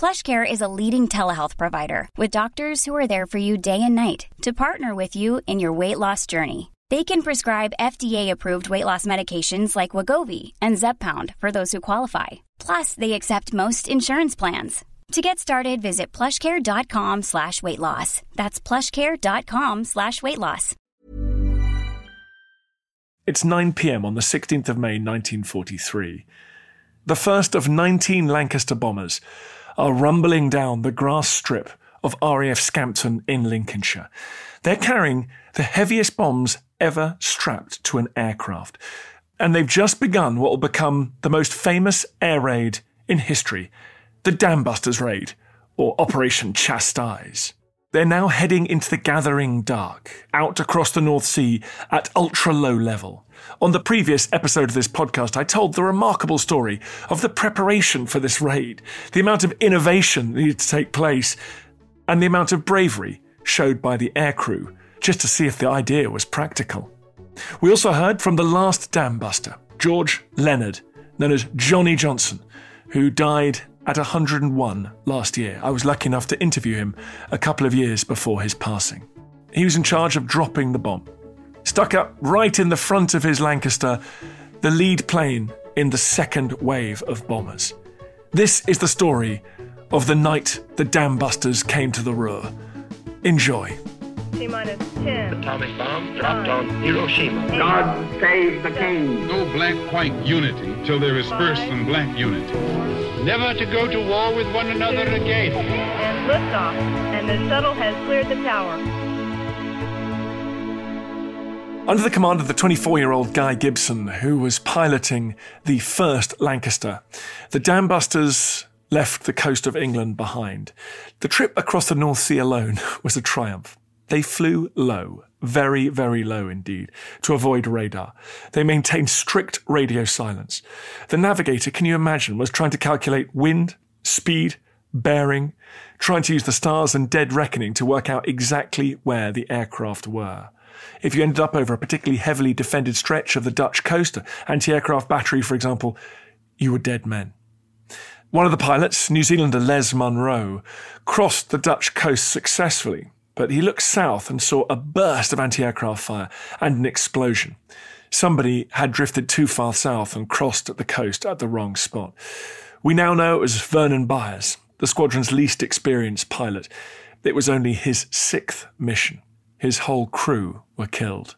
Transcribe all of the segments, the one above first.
PlushCare is a leading telehealth provider with doctors who are there for you day and night to partner with you in your weight loss journey. They can prescribe FDA-approved weight loss medications like Wegovy and Zepbound for those who qualify. Plus, they accept most insurance plans. To get started, visit plushcare.com slash weight loss. That's plushcare.com slash weight loss. It's 9 pm on the 16th of May 1943. The first of 19 Lancaster bombers are rumbling down the grass strip of RAF Scampton in Lincolnshire. They're carrying the heaviest bombs ever strapped to an aircraft. And they've just begun what will become the most famous air raid in history the Dambusters Raid, or Operation Chastise. They're now heading into the gathering dark, out across the North Sea at ultra low level. On the previous episode of this podcast, I told the remarkable story of the preparation for this raid, the amount of innovation needed to take place, and the amount of bravery showed by the aircrew just to see if the idea was practical. We also heard from the last dam buster, George Leonard, known as Johnny Johnson, who died at 101 last year. I was lucky enough to interview him a couple of years before his passing. He was in charge of dropping the bomb. Stuck up right in the front of his Lancaster, the lead plane in the second wave of bombers. This is the story of the night the dam busters came to the Ruhr. Enjoy. T minus 10. Atomic bomb dropped on Hiroshima. God save the king. No black-white unity till there is first some black unity. Never to go to war with one another again. And liftoff. And the shuttle has cleared the tower. Under the command of the 24 year old Guy Gibson, who was piloting the first Lancaster, the Dambusters left the coast of England behind. The trip across the North Sea alone was a triumph. They flew low, very, very low indeed, to avoid radar. They maintained strict radio silence. The navigator, can you imagine, was trying to calculate wind, speed, bearing, trying to use the stars and dead reckoning to work out exactly where the aircraft were. If you ended up over a particularly heavily defended stretch of the Dutch coast, anti aircraft battery, for example, you were dead men. One of the pilots, New Zealander Les Munro, crossed the Dutch coast successfully, but he looked south and saw a burst of anti aircraft fire and an explosion. Somebody had drifted too far south and crossed at the coast at the wrong spot. We now know it was Vernon Byers, the squadron's least experienced pilot. It was only his sixth mission. His whole crew were killed.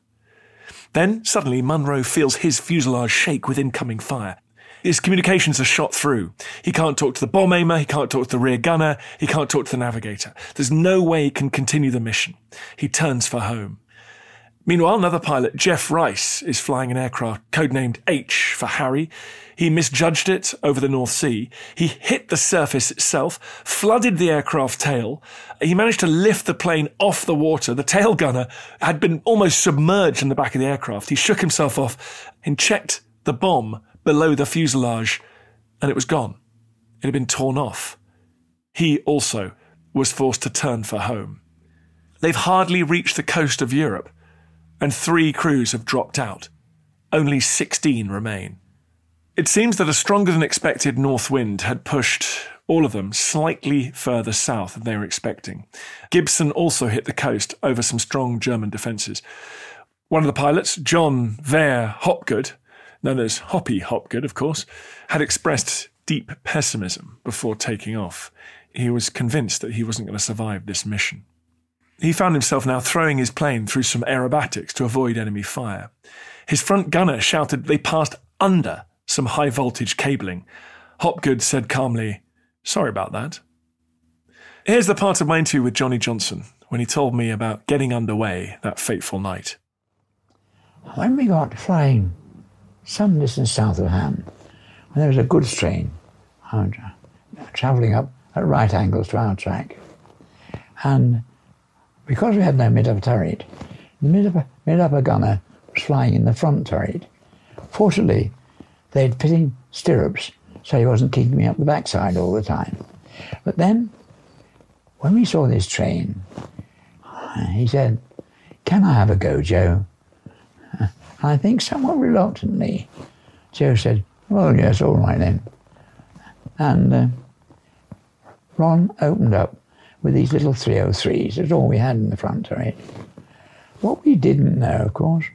Then, suddenly, Munro feels his fuselage shake with incoming fire. His communications are shot through. He can't talk to the bomb aimer, he can't talk to the rear gunner, he can't talk to the navigator. There's no way he can continue the mission. He turns for home. Meanwhile, another pilot, Jeff Rice, is flying an aircraft codenamed H for Harry. He misjudged it over the North Sea. He hit the surface itself, flooded the aircraft tail. He managed to lift the plane off the water. The tail gunner had been almost submerged in the back of the aircraft. He shook himself off and checked the bomb below the fuselage, and it was gone. It had been torn off. He also was forced to turn for home. They've hardly reached the coast of Europe, and three crews have dropped out. Only 16 remain. It seems that a stronger than expected north wind had pushed all of them slightly further south than they were expecting. Gibson also hit the coast over some strong German defences. One of the pilots, John Vere Hopgood, known as Hoppy Hopgood, of course, had expressed deep pessimism before taking off. He was convinced that he wasn't going to survive this mission. He found himself now throwing his plane through some aerobatics to avoid enemy fire. His front gunner shouted they passed under some high voltage cabling. Hopgood said calmly, Sorry about that. Here's the part of my interview with Johnny Johnson when he told me about getting underway that fateful night. When we got flying some distance south of Hamm, And there was a goods train travelling up at right angles to our track. And because we had no mid-up turret, The mid-upper, mid-upper gunner was flying in the front turret. Fortunately, they had fitting stirrups, so he wasn't kicking me up the backside all the time. But then, when we saw this train, he said, Can I have a go, Joe? I think somewhat reluctantly, Joe said, Well, yes, all right then. And uh, Ron opened up with these little 303s. That's all we had in the front turret. What we didn't know, of course,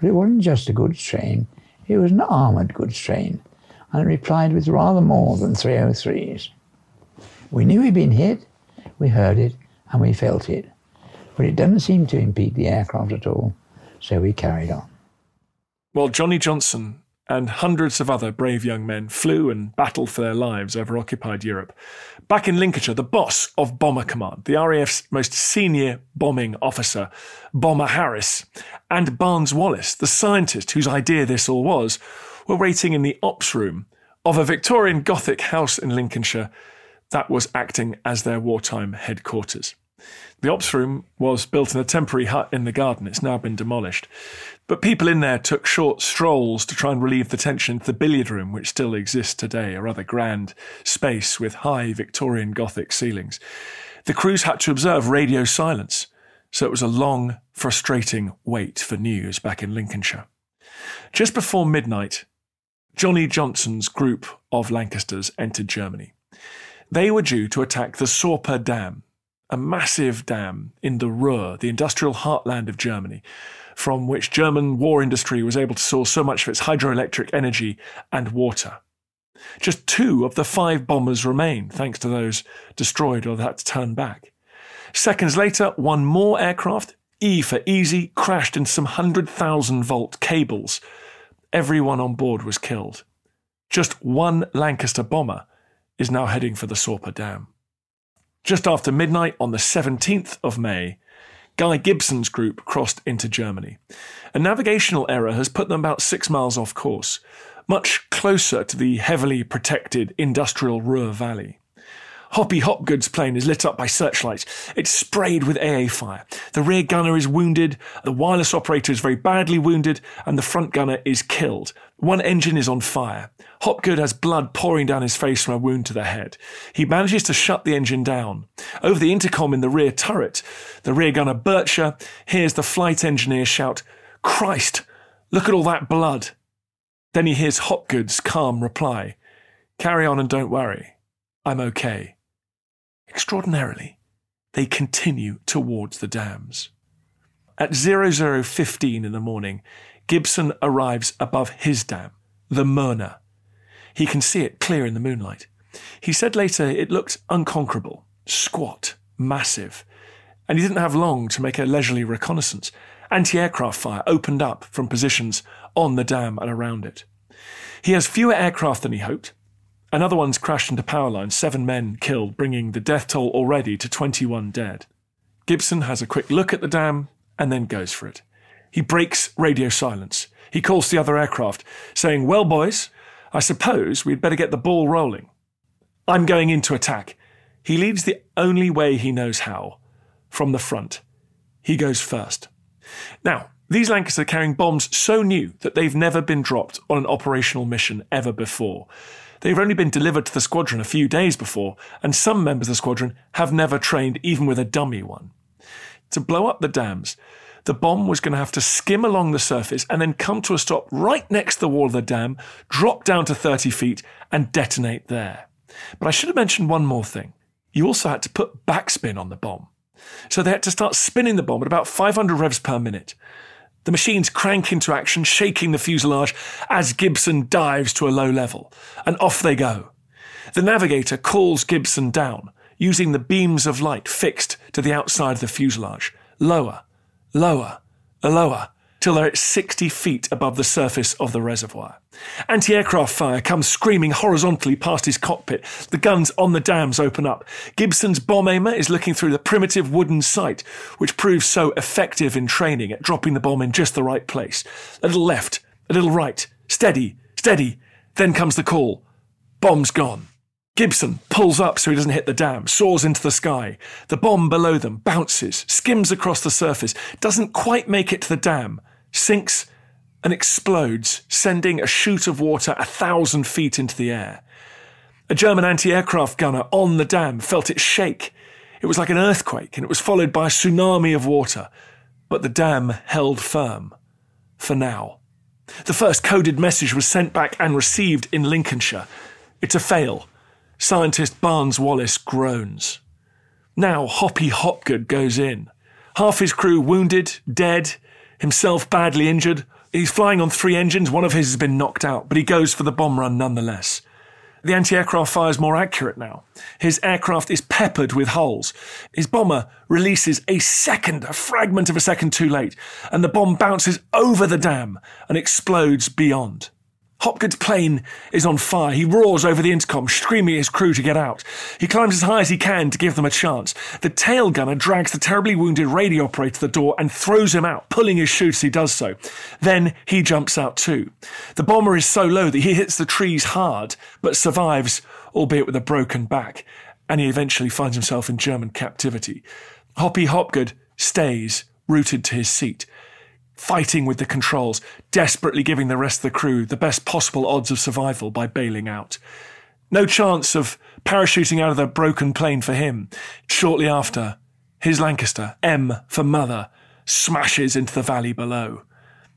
was it wasn't just a goods train, it was an armoured goods train, and it replied with rather more than 303s. We knew he'd been hit, we heard it, and we felt it, but it doesn't seem to impede the aircraft at all, so we carried on. Well, Johnny Johnson and hundreds of other brave young men flew and battled for their lives over occupied Europe. Back in Lincolnshire, the boss of Bomber Command, the RAF's most senior bombing officer, Bomber Harris, and Barnes Wallis, the scientist whose idea this all was, were waiting in the ops room of a Victorian Gothic house in Lincolnshire that was acting as their wartime headquarters. The ops room was built in a temporary hut in the garden. It's now been demolished. But people in there took short strolls to try and relieve the tension into the billiard room, which still exists today, a rather grand space with high Victorian Gothic ceilings. The crews had to observe radio silence, so it was a long, frustrating wait for news back in Lincolnshire. Just before midnight, Johnny Johnson's group of Lancasters entered Germany. They were due to attack the Sorpe Dam, a massive dam in the Ruhr, the industrial heartland of Germany, from which German war industry was able to source so much of its hydroelectric energy and water. Just two of the five bombers remain, thanks to those destroyed or that had to turn back. Seconds later, one more aircraft, E for easy, crashed into some 100,000 volt cables. Everyone on board was killed. Just one Lancaster bomber is now heading for the Sorpe Dam. Just after midnight on the 17th of May, Guy Gibson's group crossed into Germany. A navigational error has put them about six miles off course, much closer to the heavily protected industrial Ruhr Valley. Hoppy Hopgood's plane is lit up by searchlights. It's sprayed with AA fire. The rear gunner is wounded, the wireless operator is very badly wounded, and the front gunner is killed. One engine is on fire. Hopgood has blood pouring down his face from a wound to the head. He manages to shut the engine down. Over the intercom in the rear turret, the rear gunner Burcher hears the flight engineer shout, Christ, look at all that blood. Then he hears Hopgood's calm reply, Carry on and don't worry. I'm okay. Extraordinarily, they continue towards the dams. At 0015 in the morning, Gibson arrives above his dam, the Möhne. He can see it clear in the moonlight. He said later it looked unconquerable, squat, massive, and he didn't have long to make a leisurely reconnaissance. Anti aircraft fire opened up from positions on the dam and around it. He has fewer aircraft than he hoped, Another one's crashed into power lines, seven men killed, bringing the death toll already to 21 dead. Gibson has a quick look at the dam and then goes for it. He breaks radio silence. He calls the other aircraft, saying, Well, boys, I suppose we'd better get the ball rolling. I'm going in to attack. He leads the only way he knows how from the front. He goes first. Now, these Lancasters are carrying bombs so new that they've never been dropped on an operational mission ever before. They've only been delivered to the squadron a few days before, and some members of the squadron have never trained even with a dummy one. To blow up the dams, the bomb was going to have to skim along the surface and then come to a stop right next to the wall of the dam, drop down to 30 feet, and detonate there. But I should have mentioned one more thing. You also had to put backspin on the bomb. So they had to start spinning the bomb at about 500 revs per minute. The machines crank into action, shaking the fuselage as Gibson dives to a low level, and off they go. The navigator calls Gibson down, using the beams of light fixed to the outside of the fuselage. Lower, lower, lower, till they're at 60 feet above the surface of the reservoir. Anti aircraft fire comes screaming horizontally past his cockpit. The guns on the dams open up. Gibson's bomb aimer is looking through the primitive wooden sight, which proves so effective in training at dropping the bomb in just the right place. A little left, a little right, steady, steady. Then comes the call. Bomb's gone. Gibson pulls up so he doesn't hit the dam, soars into the sky. The bomb below them bounces, skims across the surface, doesn't quite make it to the dam, sinks and explodes, sending a shoot of water a thousand feet into the air. A German anti aircraft gunner on the dam felt it shake. It was like an earthquake, and it was followed by a tsunami of water. But the dam held firm. For now. The first coded message was sent back and received in Lincolnshire. It's a fail. Scientist Barnes Wallis groans. Now Hoppy Hopgood goes in. Half his crew wounded, dead, himself badly injured. He's flying on three engines, one of his has been knocked out, but he goes for the bomb run nonetheless. The anti aircraft fire is more accurate now. His aircraft is peppered with holes. His bomber releases a second, a fragment of a second too late, and the bomb bounces over the dam and explodes beyond. Hopgood's plane is on fire. He roars over the intercom, screaming at his crew to get out. He climbs as high as he can to give them a chance. The tail gunner drags the terribly wounded radio operator to the door and throws him out, pulling his chute as he does so. Then he jumps out too. The bomber is so low that he hits the trees hard, but survives, albeit with a broken back, and he eventually finds himself in German captivity. Hoppy Hopgood stays rooted to his seat fighting with the controls, desperately giving the rest of the crew the best possible odds of survival by bailing out. No chance of parachuting out of the broken plane for him. Shortly after, his Lancaster, M for mother, smashes into the valley below,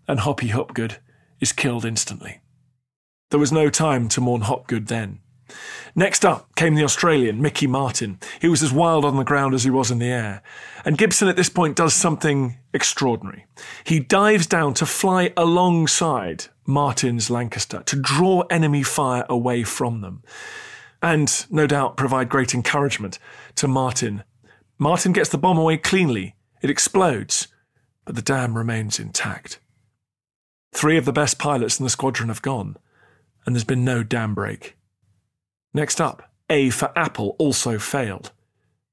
and Hoppy Hopgood is killed instantly. There was no time to mourn Hopgood then. Next up came the Australian, Mickey Martin. He was as wild on the ground as he was in the air. And Gibson at this point does something extraordinary. He dives down to fly alongside Martin's Lancaster to draw enemy fire away from them. And no doubt provide great encouragement to Martin. Martin gets the bomb away cleanly. It explodes, but the dam remains intact. Three of the best pilots in the squadron have gone, and there's been no dam break. Next up, A for Apple also failed.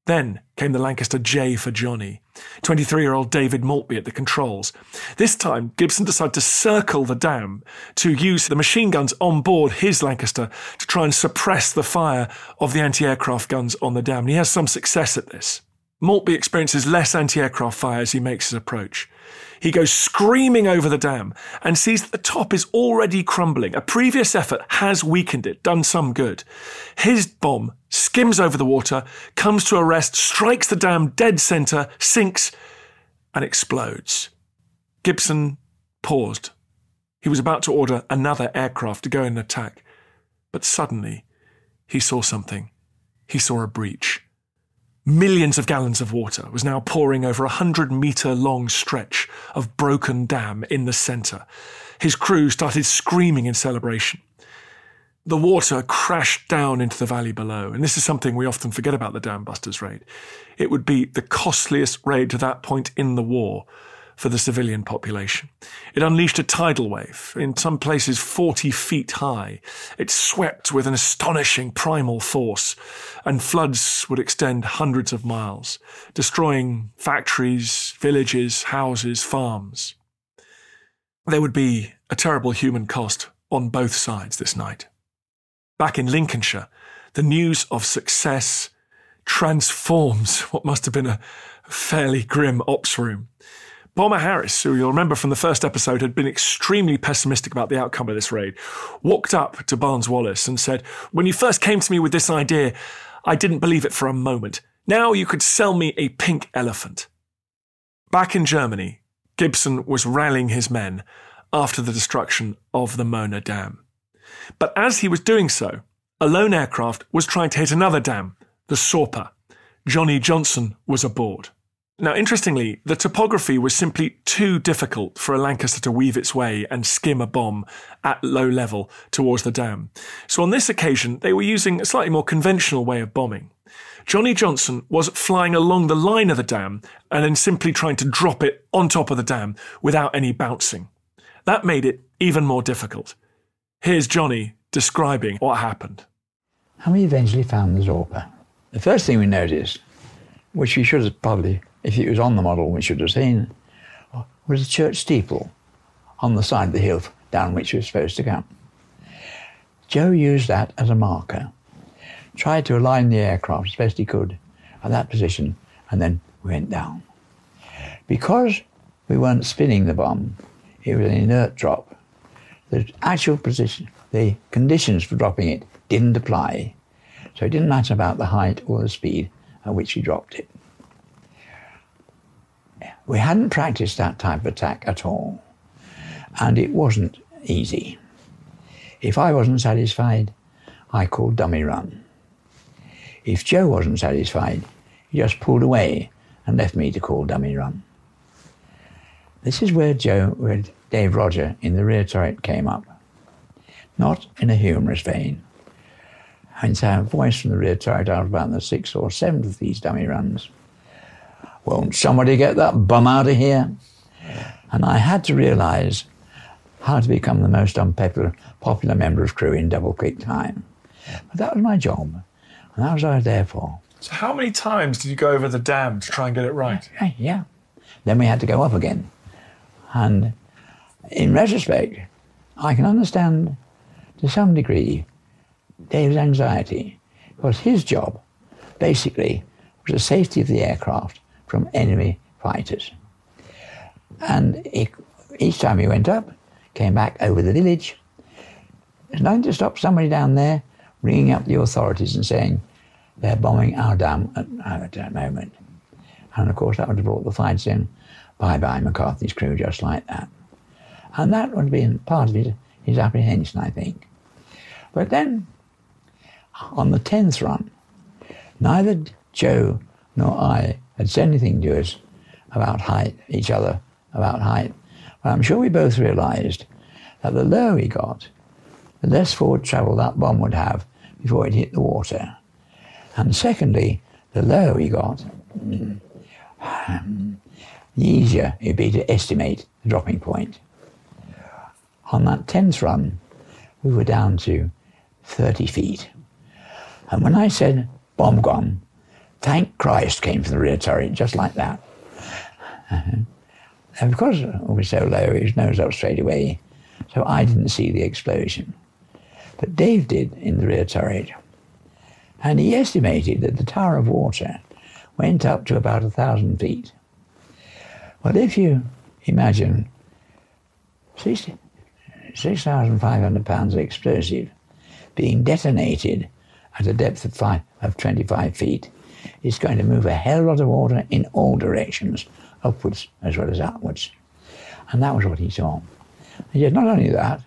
Then came the Lancaster J for Johnny. 23 year old David Maltby at the controls. This time, Gibson decided to circle the dam to use the machine guns on board his Lancaster to try and suppress the fire of the anti aircraft guns on the dam. And he has some success at this. Maltby experiences less anti aircraft fire as he makes his approach. He goes screaming over the dam and sees that the top is already crumbling. A previous effort has weakened it, done some good. His bomb skims over the water, comes to a rest, strikes the dam dead center, sinks, and explodes. Gibson paused. He was about to order another aircraft to go in attack, but suddenly he saw something. He saw a breach. Millions of gallons of water was now pouring over a hundred metre long stretch of broken dam in the centre. His crew started screaming in celebration. The water crashed down into the valley below, and this is something we often forget about the Dam Busters raid. It would be the costliest raid to that point in the war, for the civilian population. It unleashed a tidal wave, in some places 40 feet high. It swept with an astonishing primal force, and floods would extend hundreds of miles, destroying factories, villages, houses, farms. There would be a terrible human cost on both sides this night. Back in Lincolnshire, the news of success transforms what must have been a fairly grim ops room. Bomber Harris, who you'll remember from the first episode had been extremely pessimistic about the outcome of this raid, walked up to Barnes Wallis and said, When you first came to me with this idea, I didn't believe it for a moment. Now you could sell me a pink elephant. Back in Germany, Gibson was rallying his men after the destruction of the Möhne Dam. But as he was doing so, a lone aircraft was trying to hit another dam, the Sorpe. Johnny Johnson was aboard. Now, interestingly, the topography was simply too difficult for a Lancaster to weave its way and skim a bomb at low level towards the dam. So on this occasion, they were using a slightly more conventional way of bombing. Johnny Johnson was flying along the line of the dam and then simply trying to drop it on top of the dam without any bouncing. That made it even more difficult. Here's Johnny describing what happened. And we eventually found the Sorpe. The first thing we noticed, which we should have probably if it was on the model we should have seen, was a church steeple on the side of the hill down which we were supposed to come. Joe used that as a marker, tried to align the aircraft as best he could at that position, and then went down. Because we weren't spinning the bomb, it was an inert drop. The actual position, the conditions for dropping it didn't apply, so it didn't matter about the height or the speed at which we dropped it. We hadn't practiced that type of attack at all, and it wasn't easy. If I wasn't satisfied, I called dummy run. If Joe wasn't satisfied, he just pulled away and left me to call dummy run. This is where Joe, where Dave Rodger in the rear turret came up. Not in a humorous vein. And so a voice from the rear turret out about the sixth or seventh of these dummy runs. Won't somebody get that bum out of here? And I had to realize how to become the most unpopular popular member of crew in double quick time. But that was my job, and that was what I was there for. So, how many times did you go over the dam to try and get it right? Yeah, yeah. Then we had to go up again. And in retrospect, I can understand to some degree Dave's anxiety, because his job basically was the safety of the aircraft from enemy fighters. And he, each time he went up, came back over the village, there's nothing to stop somebody down there ringing up the authorities and saying they're bombing our dam at, at that moment. And of course, that would have brought the fights in. Bye bye, McCarthy's crew, just like that. And that would have been part of his, his apprehension, I think. But then, on the 10th run, neither Joe nor I had said anything to us about height, each other about height. But I'm sure we both realized that the lower we got, the less forward travel that bomb would have before it hit the water. And secondly, the lower we got, the easier it'd be to estimate the dropping point. On that 10th run, we were down to 30 feet. And when I said bomb gone, thank Christ came from the rear turret, just like that. Uh-huh. And because it was so low, his nose up straight away, so I didn't see the explosion. But Dave did in the rear turret. And he estimated that the Tower of Water went up to about a thousand feet. Well, if you imagine 6,500 pounds of explosive being detonated at a depth of, five, of 25 feet, it's going to move a hell lot of water in all directions, upwards as well as outwards. And that was what he saw. And yet, not only that,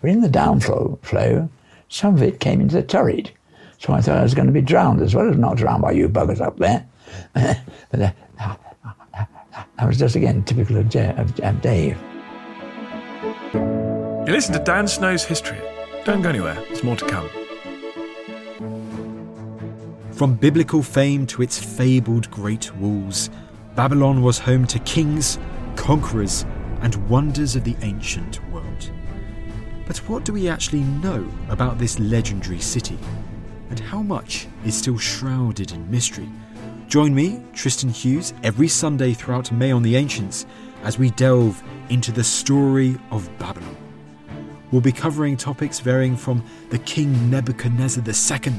but in the downflow, flow, some of it came into the turret. So I thought I was going to be drowned as well as not drowned by you buggers up there. but uh, that was just again typical of, of, of Dave. You listen to Dan Snow's History. Don't go anywhere, there's more to come. From biblical fame to its fabled great walls, Babylon was home to kings, conquerors, and wonders of the ancient world. But what do we actually know about this legendary city? And how much is still shrouded in mystery? Join me, Tristan Hughes, every Sunday throughout May on the Ancients as we delve into the story of Babylon. We'll be covering topics varying from the King Nebuchadnezzar II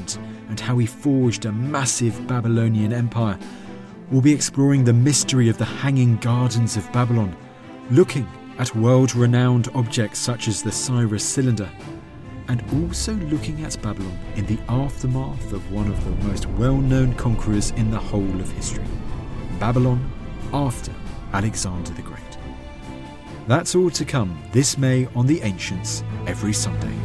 and how he forged a massive Babylonian empire. We'll be exploring the mystery of the Hanging Gardens of Babylon, looking at world renowned objects such as the Cyrus cylinder, and also looking at Babylon in the aftermath of one of the most well known conquerors in the whole of history Babylon after Alexander the Great. That's all to come this May on The Ancients every Sunday.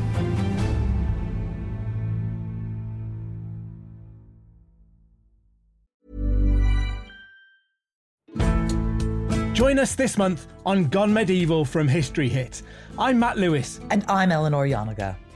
Join us this month on Gone Medieval from History Hit. I'm Matt Lewis. And I'm Eleanor Janega.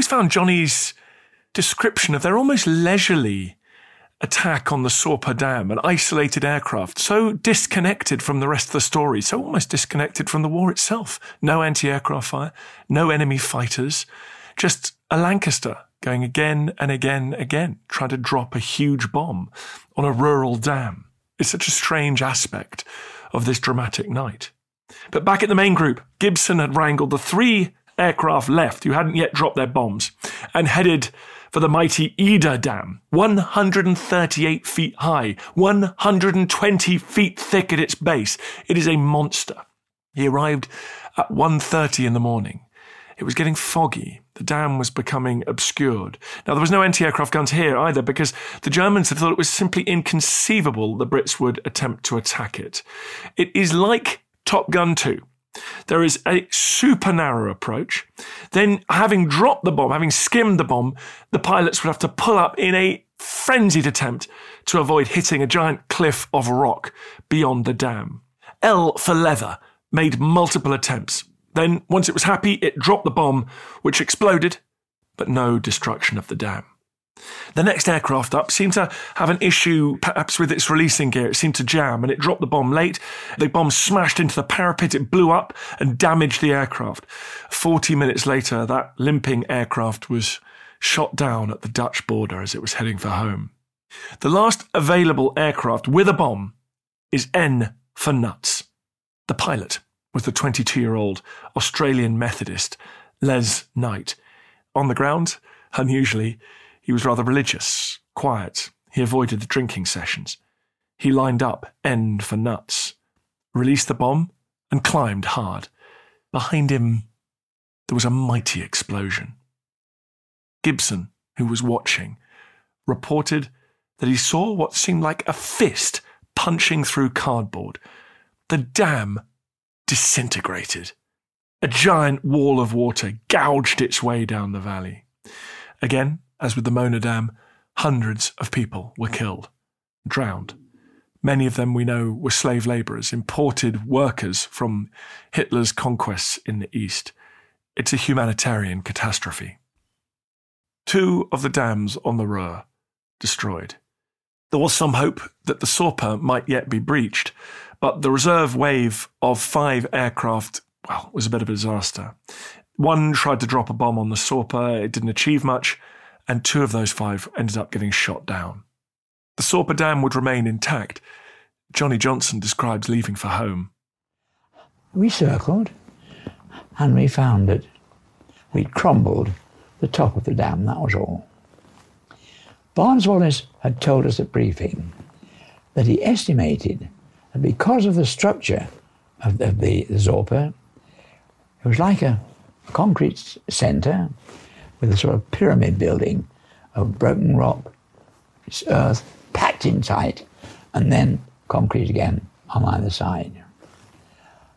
Always found Johnny's description of their almost leisurely attack on the Sorpe Dam, an isolated aircraft, so disconnected from the rest of the story, so almost disconnected from the war itself. No anti aircraft fire, no enemy fighters, just a Lancaster going again and again, and again, trying to drop a huge bomb on a rural dam. It's such a strange aspect of this dramatic night. But back at the main group, Gibson had wrangled the three aircraft left who hadn't yet dropped their bombs and headed for the mighty Eder Dam, 138 feet high, 120 feet thick at its base. It is a monster. He arrived at 1.30 in the morning. It was getting foggy. The dam was becoming obscured. Now, there was no anti aircraft guns here either because the Germans had thought it was simply inconceivable the Brits would attempt to attack it. It is like Top Gun 2. There is a super narrow approach. Then, having dropped the bomb, having skimmed the bomb, the pilots would have to pull up in a frenzied attempt to avoid hitting a giant cliff of rock beyond the dam. L for leather made multiple attempts. Then, once it was happy, it dropped the bomb, which exploded, but no destruction of the dam. The next aircraft up seemed to have an issue, perhaps with its releasing gear. It seemed to jam and it dropped the bomb late. The bomb smashed into the parapet, it blew up and damaged the aircraft. Forty minutes later, that limping aircraft was shot down at the Dutch border as it was heading for home. The last available aircraft with a bomb is N for nuts. The pilot was the 22 year old Australian Methodist Les Knight. On the ground, unusually, he was rather religious, quiet. He avoided the drinking sessions. He lined up, end for nuts, released the bomb, and climbed hard. Behind him, there was a mighty explosion. Gibson, who was watching, reported that he saw what seemed like a fist punching through cardboard. The dam disintegrated. A giant wall of water gouged its way down the valley. Again, as with the Möhne Dam, hundreds of people were killed, drowned. Many of them we know were slave labourers, imported workers from Hitler's conquests in the East. It's a humanitarian catastrophe. Two of the dams on the Ruhr destroyed. There was some hope that the Sorpe might yet be breached, but the reserve wave of five aircraft, well, was a bit of a disaster. One tried to drop a bomb on the Sorpe, it didn't achieve much, and two of those five ended up getting shot down. The Sorpe Dam would remain intact. Johnny Johnson describes leaving for home. We circled and we found that we'd crumbled the top of the dam, that was all. Barnes Wallis had told us at briefing that he estimated that because of the structure of the, the, the Sorpe, it was like a concrete centre with a sort of pyramid building of broken rock, earth packed in tight, and then concrete again on either side.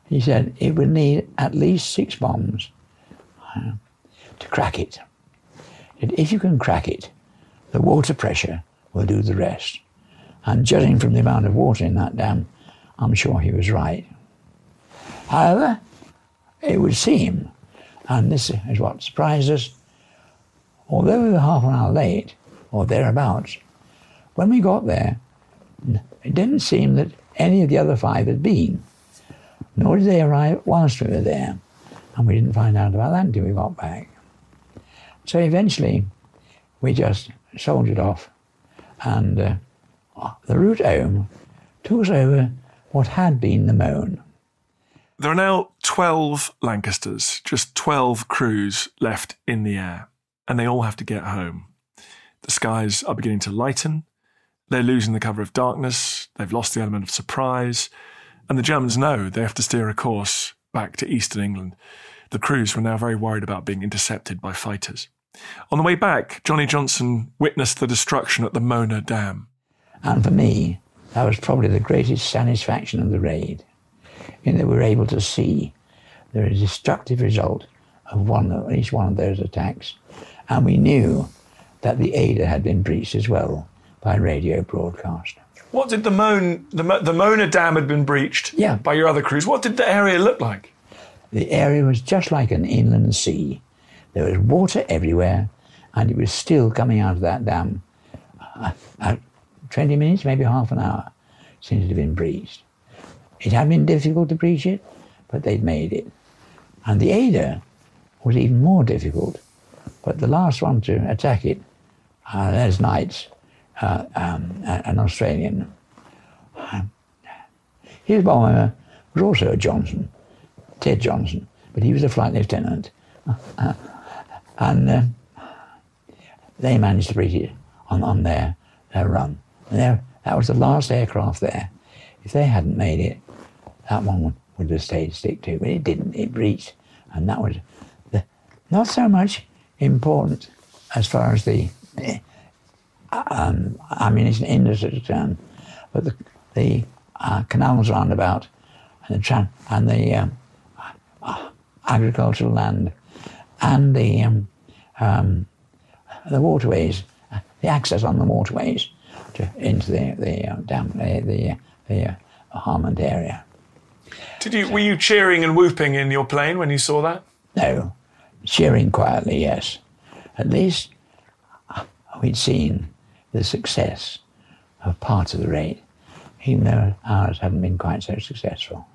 He said it would need at least six bombs uh, to crack it. If you can crack it, the water pressure will do the rest. And judging from the amount of water in that dam, I'm sure he was right. However, it would seem, and this is what surprised us, although we were half an hour late, or thereabouts, when we got there, it didn't seem that any of the other five had been, nor did they arrive whilst we were there, and we didn't find out about that until we got back. So eventually, we just soldiered off, and uh, the route home took us over what had been the Möhne. There are now 12 Lancasters, just 12 crews left in the air, and they all have to get home. The skies are beginning to lighten, they're losing the cover of darkness, they've lost the element of surprise, and the Germans know they have to steer a course back to eastern England. The crews were now very worried about being intercepted by fighters. On the way back, Johnny Johnson witnessed the destruction at the Möhne Dam. And for me, that was probably the greatest satisfaction of the raid, in that we were able to see the destructive result of one of each one of those attacks, and we knew that the Eder had been breached as well by radio broadcast. What did the Möhne, the, the Möhne Dam had been breached yeah. by your other crews? What did the area look like? The area was just like an inland sea, There was water everywhere, and it was still coming out of that dam. Uh, uh, 20 minutes, maybe half an hour, since it had been breached. It had been difficult to breach it, but they'd made it. And the Eder was even more difficult. But the last one to attack it, uh, those Knights, uh, um, an Australian, his bomber was also a Johnson, Ted Johnson, but he was a flight lieutenant. Uh, and uh, they managed to breach it on, on their, their run. And that was the last aircraft there. If they hadn't made it, that one would, would have stayed stick to, but it didn't. It breached, and that was the, not so much important as far as the i um, ammunition industry concerned, but the, the uh, canals roundabout and the, tra- and the um, uh, agricultural land and the um, um, the waterways, the access on the waterways to, into the the uh, dam, the the, the uh, Harmond area. Did you were you cheering and whooping in your plane when you saw that? No, cheering quietly. Yes, at least uh, we'd seen the success of part of the raid, even though ours hadn't been quite so successful.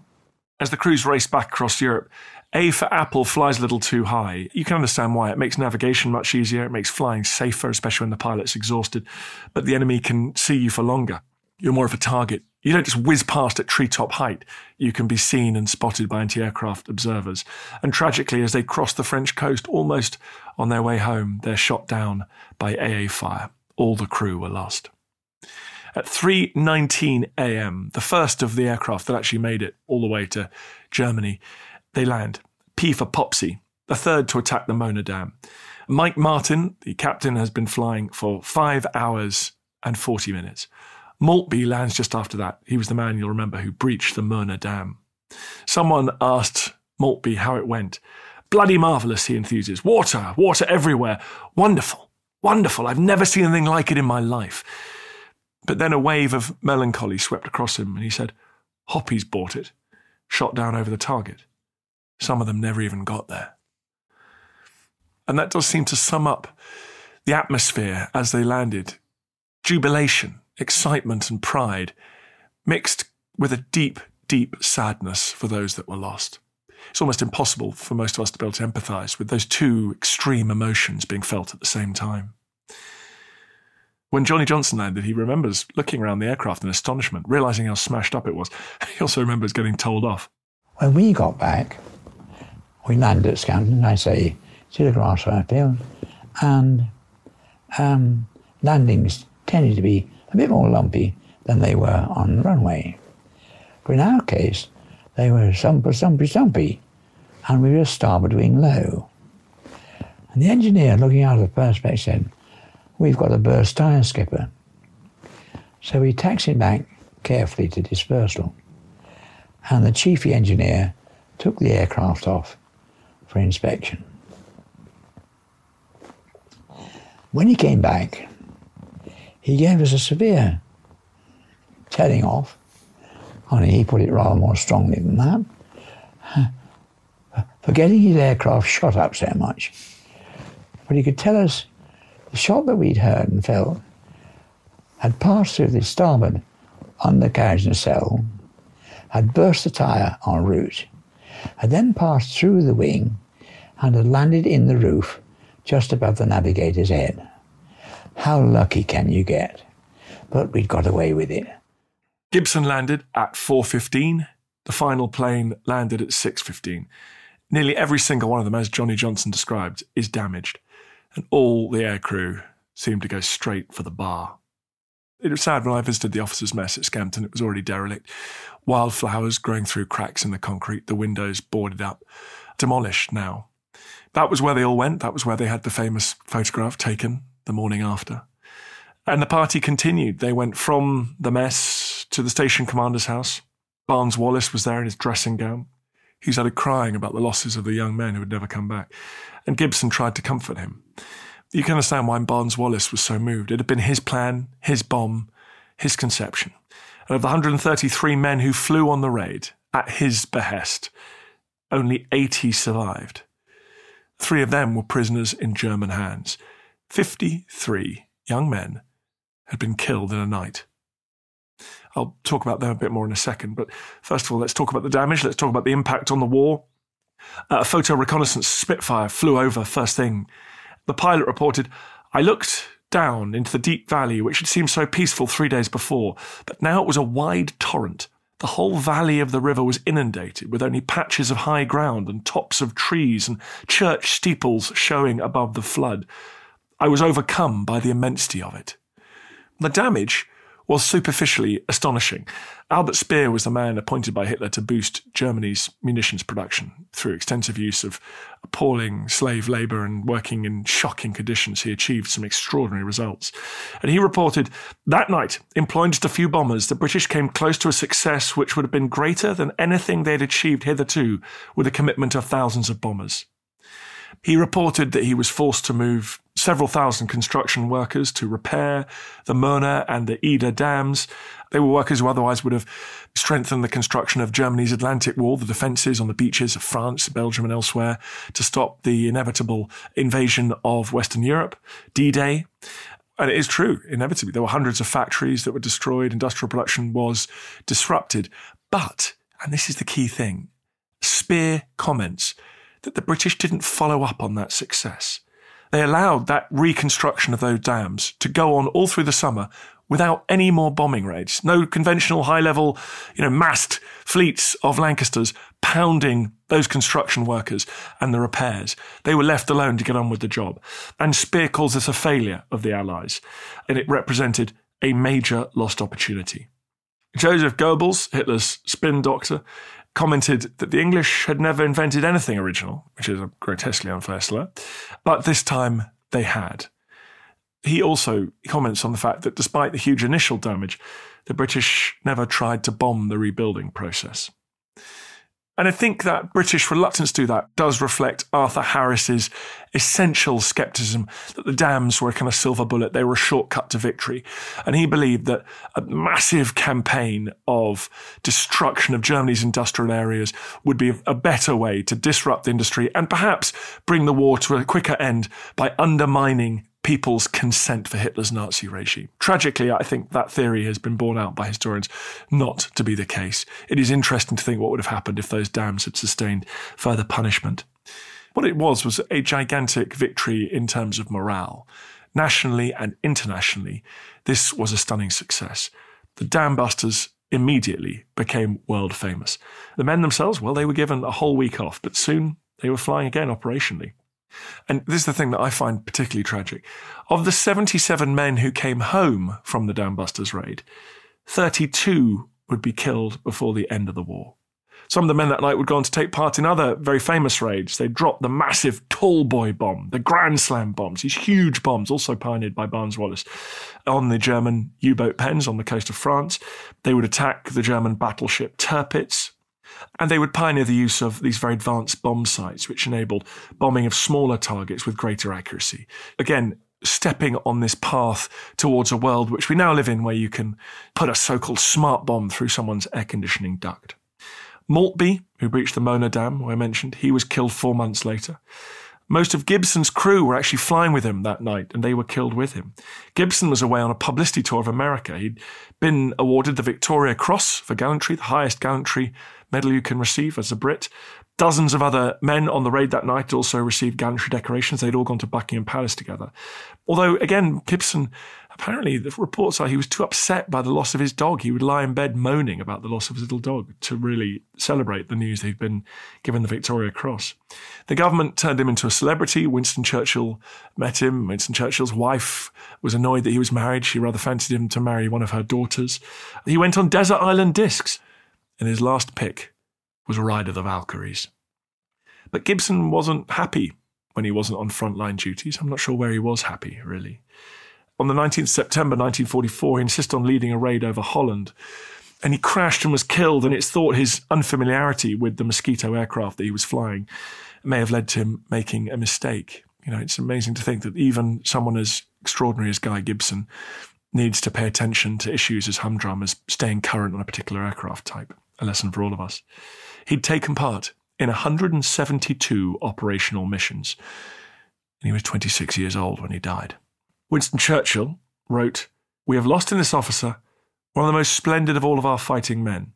As the crews raced back across Europe, A for Apple flies a little too high. You can understand why. It makes navigation much easier, it makes flying safer, especially when the pilot's exhausted, but the enemy can see you for longer. You're more of a target. You don't just whiz past at treetop height. You can be seen and spotted by anti aircraft observers. And tragically, as they cross the French coast, almost on their way home, they're shot down by AA fire. All the crew were lost. At 3:19 a.m., the first of the aircraft that actually made it all the way to Germany, they land. P for Popsy, the third to attack the Möhne Dam. Mike Martin, the captain, has been flying for five hours and 40 minutes. Maltby lands just after that. He was the man you'll remember who breached the Möhne Dam. Someone asked Maltby how it went. Bloody marvellous, he enthuses. Water, water everywhere. Wonderful, wonderful. I've never seen anything like it in my life. But then a wave of melancholy swept across him, and he said, Hoppy's bought it, shot down over the target. Some of them never even got there. And that does seem to sum up the atmosphere as they landed jubilation, excitement, and pride, mixed with a deep, deep sadness for those that were lost. It's almost impossible for most of us to be able to empathize with those two extreme emotions being felt at the same time. When Johnny Johnson landed, he remembers looking around the aircraft in astonishment, realizing how smashed up it was. He also remembers getting told off. When we got back, we landed at Scampton, I say, to the grassfire field, and um, landings tended to be a bit more lumpy than they were on the runway. But in our case, they were sumpy, sumpy, sumpy, and we were starboard wing low. And the engineer, looking out of the perspex, said, We've got a burst tyre skipper. So we taxied back carefully to dispersal, and the chiefy engineer took the aircraft off for inspection. When he came back, he gave us a severe telling off. Only he put it rather more strongly than that. For getting his aircraft shot up so much. But he could tell us the shot that we'd heard and felt had passed through the starboard undercarriage nacelle, had burst the tyre en route, had then passed through the wing and had landed in the roof just above the navigator's head. How lucky can you get? But we'd got away with it. Gibson landed at 4.15. The final plane landed at 6.15. Nearly every single one of them, as Johnny Johnson described, is damaged and all the aircrew seemed to go straight for the bar. It was sad when I visited the officers' mess at Scampton. It was already derelict. Wildflowers growing through cracks in the concrete, the windows boarded up, demolished now. That was where they all went. That was where they had the famous photograph taken the morning after. And the party continued. They went from the mess to the station commander's house. Barnes Wallis was there in his dressing gown. He started crying about the losses of the young men who had never come back and Gibson tried to comfort him. You can understand why Barnes Wallis was so moved. It had been his plan, his bomb, his conception. And of the 133 men who flew on the raid, at his behest, only 80 survived. three of them were prisoners in German hands. 53 young men had been killed in a night. I'll talk about them a bit more in a second, but first of all, let's talk about the damage. Let's talk about the impact on the war. Uh, a photo reconnaissance Spitfire flew over first thing. The pilot reported, I looked down into the deep valley, which had seemed so peaceful three days before, but now it was a wide torrent. The whole valley of the river was inundated with only patches of high ground and tops of trees and church steeples showing above the flood. I was overcome by the immensity of it. The damage was superficially astonishing. Albert Speer was the man appointed by Hitler to boost Germany's munitions production through extensive use of appalling slave labour and working in shocking conditions. He achieved some extraordinary results. And he reported that night, employing just a few bombers, the British came close to a success which would have been greater than anything they had achieved hitherto with a commitment of thousands of bombers. He reported that he was forced to move several thousand construction workers to repair the Möhne and the Eder dams. They were workers who otherwise would have strengthened the construction of Germany's Atlantic Wall, the defences on the beaches of France, Belgium, and elsewhere to stop the inevitable invasion of Western Europe, D Day. And it is true, inevitably. There were hundreds of factories that were destroyed, industrial production was disrupted. But, and this is the key thing, Speer comments that the British didn't follow up on that success. They allowed that reconstruction of those dams to go on all through the summer without any more bombing raids. No conventional high level, you know, massed fleets of Lancasters pounding those construction workers and the repairs. They were left alone to get on with the job. And Speer calls this a failure of the Allies, and it represented a major lost opportunity. Joseph Goebbels, Hitler's spin doctor, commented that the English had never invented anything original, which is a grotesquely unfair slur, but this time they had. He also comments on the fact that despite the huge initial damage, the British never tried to bomb the rebuilding process. And I think that British reluctance to do that does reflect Arthur Harris's essential skepticism that the dams were a kind of silver bullet. They were a shortcut to victory. And he believed that a massive campaign of destruction of Germany's industrial areas would be a better way to disrupt industry and perhaps bring the war to a quicker end by undermining people's consent for Hitler's Nazi regime. Tragically, I think that theory has been borne out by historians not to be the case. It is interesting to think what would have happened if those dams had sustained further punishment. What it was was a gigantic victory in terms of morale. Nationally and internationally, this was a stunning success. The dam busters immediately became world famous. The men themselves, well, they were given a whole week off, but soon they were flying again operationally. And this is the thing that I find particularly tragic. Of the 77 men who came home from the Dambusters raid, 32 would be killed before the end of the war. Some of the men that night would go on to take part in other very famous raids. They dropped the massive Tall Boy bomb, the Grand Slam bombs, these huge bombs, also pioneered by Barnes Wallis, on the German U boat pens on the coast of France. They would attack the German battleship Tirpitz, and they would pioneer the use of these very advanced bomb sights, which enabled bombing of smaller targets with greater accuracy. Again, stepping on this path towards a world which we now live in, where you can put a so called smart bomb through someone's air conditioning duct. Maltby, who breached the Möhne Dam, who I mentioned, he was killed four months later. Most of Gibson's crew were actually flying with him that night, and they were killed with him. Gibson was away on a publicity tour of America. He'd been awarded the Victoria Cross for gallantry, the highest gallantry medal you can receive as a Brit. Dozens of other men on the raid that night also received gallantry decorations. They'd all gone to Buckingham Palace together. Although, again, Gibson, apparently the reports are he was too upset by the loss of his dog. He would lie in bed moaning about the loss of his little dog to really celebrate the news he'd been given the Victoria Cross. The government turned him into a celebrity. Winston Churchill met him. Winston Churchill's wife was annoyed that he was married. She rather fancied him to marry one of her daughters. He went on desert island discs and his last pick was Ride of the Valkyries. But Gibson wasn't happy when he wasn't on frontline duties. I'm not sure where he was happy, really. On the 19th September 1944, he insisted on leading a raid over Holland, and he crashed and was killed. And it's thought his unfamiliarity with the Mosquito aircraft that he was flying may have led to him making a mistake. You know, it's amazing to think that even someone as extraordinary as Guy Gibson needs to pay attention to issues as humdrum as staying current on a particular aircraft type a lesson for all of us. He'd taken part in 172 operational missions. And he was 26 years old when he died. Winston Churchill wrote, We have lost in this officer one of the most splendid of all of our fighting men.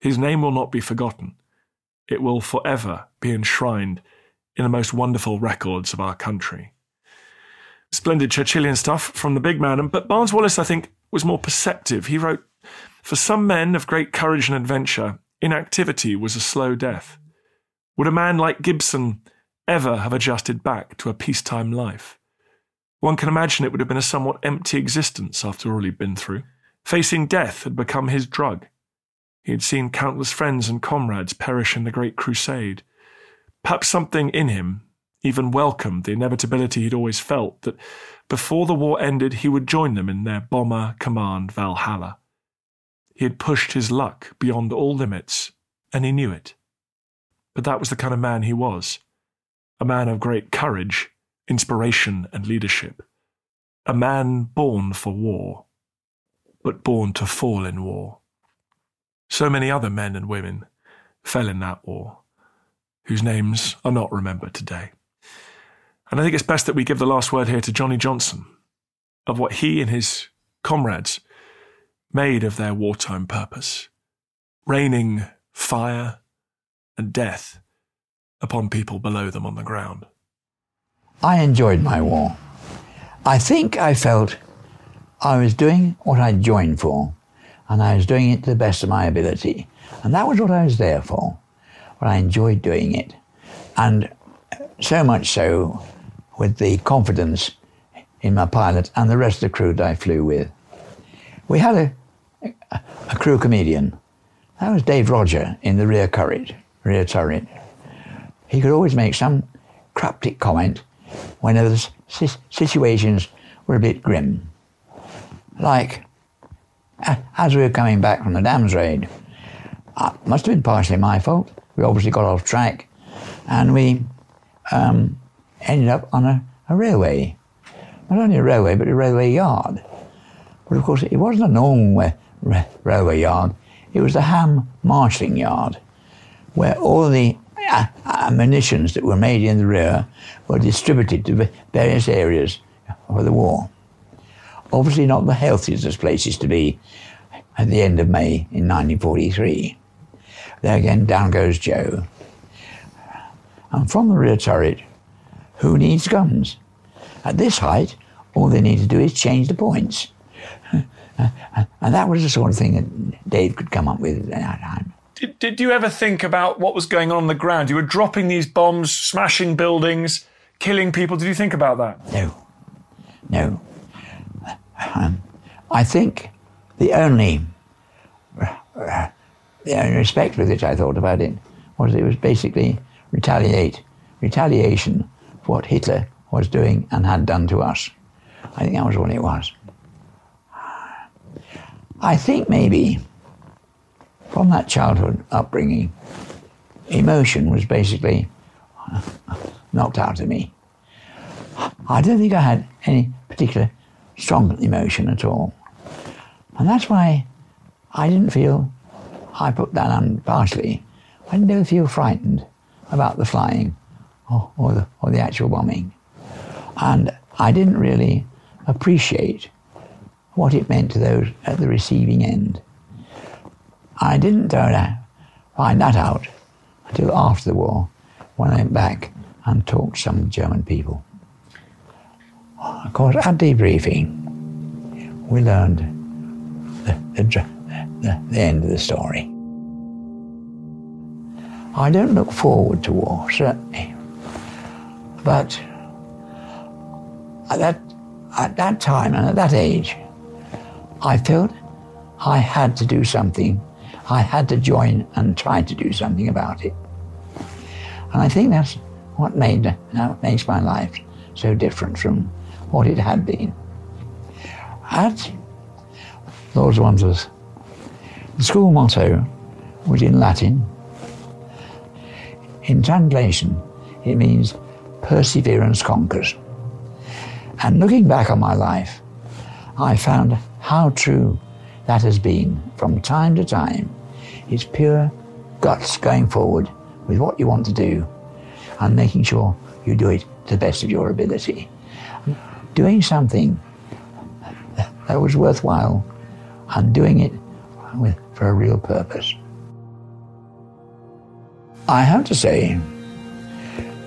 His name will not be forgotten. It will forever be enshrined in the most wonderful records of our country. Splendid Churchillian stuff from the big man, but Barnes Wallis, I think, was more perceptive. He wrote, For some men of great courage and adventure, inactivity was a slow death. Would a man like Gibson ever have adjusted back to a peacetime life? One can imagine it would have been a somewhat empty existence after all he'd been through. Facing death had become his drug. He had seen countless friends and comrades perish in the Great Crusade. Perhaps something in him even welcomed the inevitability he'd always felt that before the war ended he would join them in their bomber command Valhalla. He had pushed his luck beyond all limits, and he knew it. But that was the kind of man he was a man of great courage, inspiration, and leadership. A man born for war, but born to fall in war. So many other men and women fell in that war, whose names are not remembered today. And I think it's best that we give the last word here to Johnny Johnson of what he and his comrades made of their wartime purpose, raining fire and death upon people below them on the ground. I enjoyed my war. I think I felt I was doing what I joined for, and I was doing it to the best of my ability. And that was what I was there for. But I enjoyed doing it. And so much so with the confidence in my pilot and the rest of the crew that I flew with. We had a, a crew comedian. That was Dave Rodger in the rear turret. Rear turret. He could always make some cryptic comment whenever the situations were a bit grim. Like, as we were coming back from the dams raid, it must have been partially my fault. We obviously got off track, and we um, ended up on a, a railway. Not only a railway, but a railway yard. But of course, it wasn't a normal railway yard. It was the Hamm marshalling yard, where all the uh, munitions that were made in the Ruhr were distributed to various areas for the war. Obviously, not the healthiest places to be at the end of May in 1943. There again, down goes Joe. And from the rear turret, who needs guns? At this height, all they need to do is change the points. And that was the sort of thing that Dave could come up with at that time. Did, did you ever think about what was going on on the ground? You were dropping these bombs, smashing buildings, killing people. Did you think about that? No. No. Um, I think the only, uh, the only respect with which I thought about it was it was basically retaliate, retaliation for what Hitler was doing and had done to us. I think that was all it was. I think maybe from that childhood upbringing, emotion was basically knocked out of me. I don't think I had any particular strong emotion at all. And that's why I didn't feel, I put that on partially, I didn't feel frightened about the flying or, or, the, or the actual bombing. And I didn't really appreciate what it meant to those at the receiving end. I didn't find that out until after the war when I went back and talked to some German people. Of course, at debriefing, we learned the, the, the, the end of the story. I don't look forward to war, certainly. But at that, at that time and at that age, I felt I had to do something I had to join and try to do something about it. And I think that's what made uh, makes my life so different from what it had been. At Lord Wandsworth, the school motto was in Latin. In translation, it means perseverance conquers. And looking back on my life, I found how true that has been from time to time. It's pure guts going forward with what you want to do and making sure you do it to the best of your ability. Doing something that was worthwhile and doing it with, for a real purpose. I have to say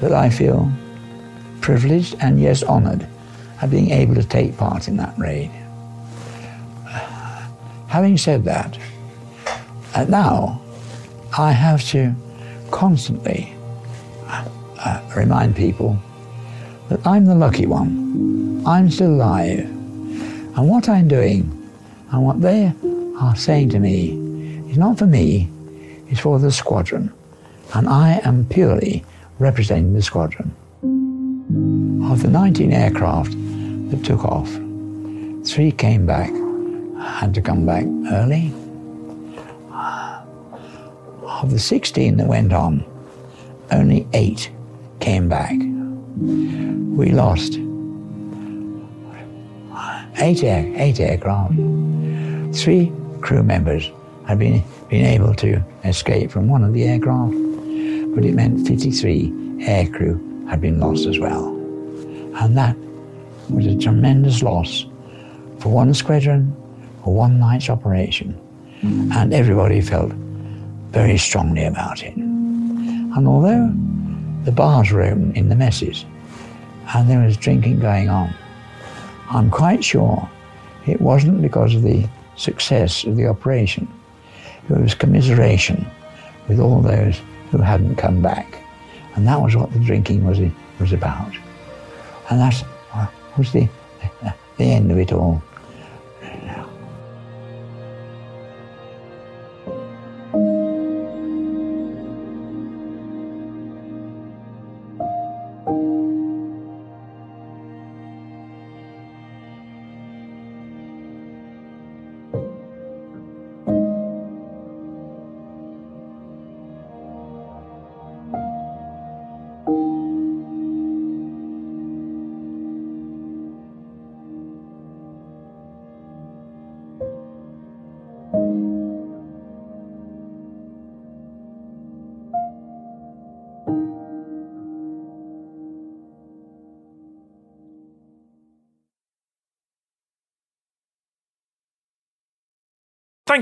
that I feel privileged and yes, honoured at being able to take part in that raid. Having said that, uh, now I have to constantly uh, uh, remind people that I'm the lucky one. I'm still alive. And what I'm doing and what they are saying to me is not for me, it's for the squadron. And I am purely representing the squadron. Of the 19 aircraft that took off, three came back, had to come back early. Of the 16 that went on, only eight came back. We lost eight, air, eight aircraft. Three crew members had been, been able to escape from one of the aircraft, but it meant 53 aircrew had been lost as well. And that was a tremendous loss for one squadron, for one night's operation. Mm. And everybody felt very strongly about it. And although the bars were open in the messes and there was drinking going on, I'm quite sure it wasn't because of the success of the operation. It was commiseration with all those who hadn't come back. And that was what the drinking was, was about. And that was the, the end of it all.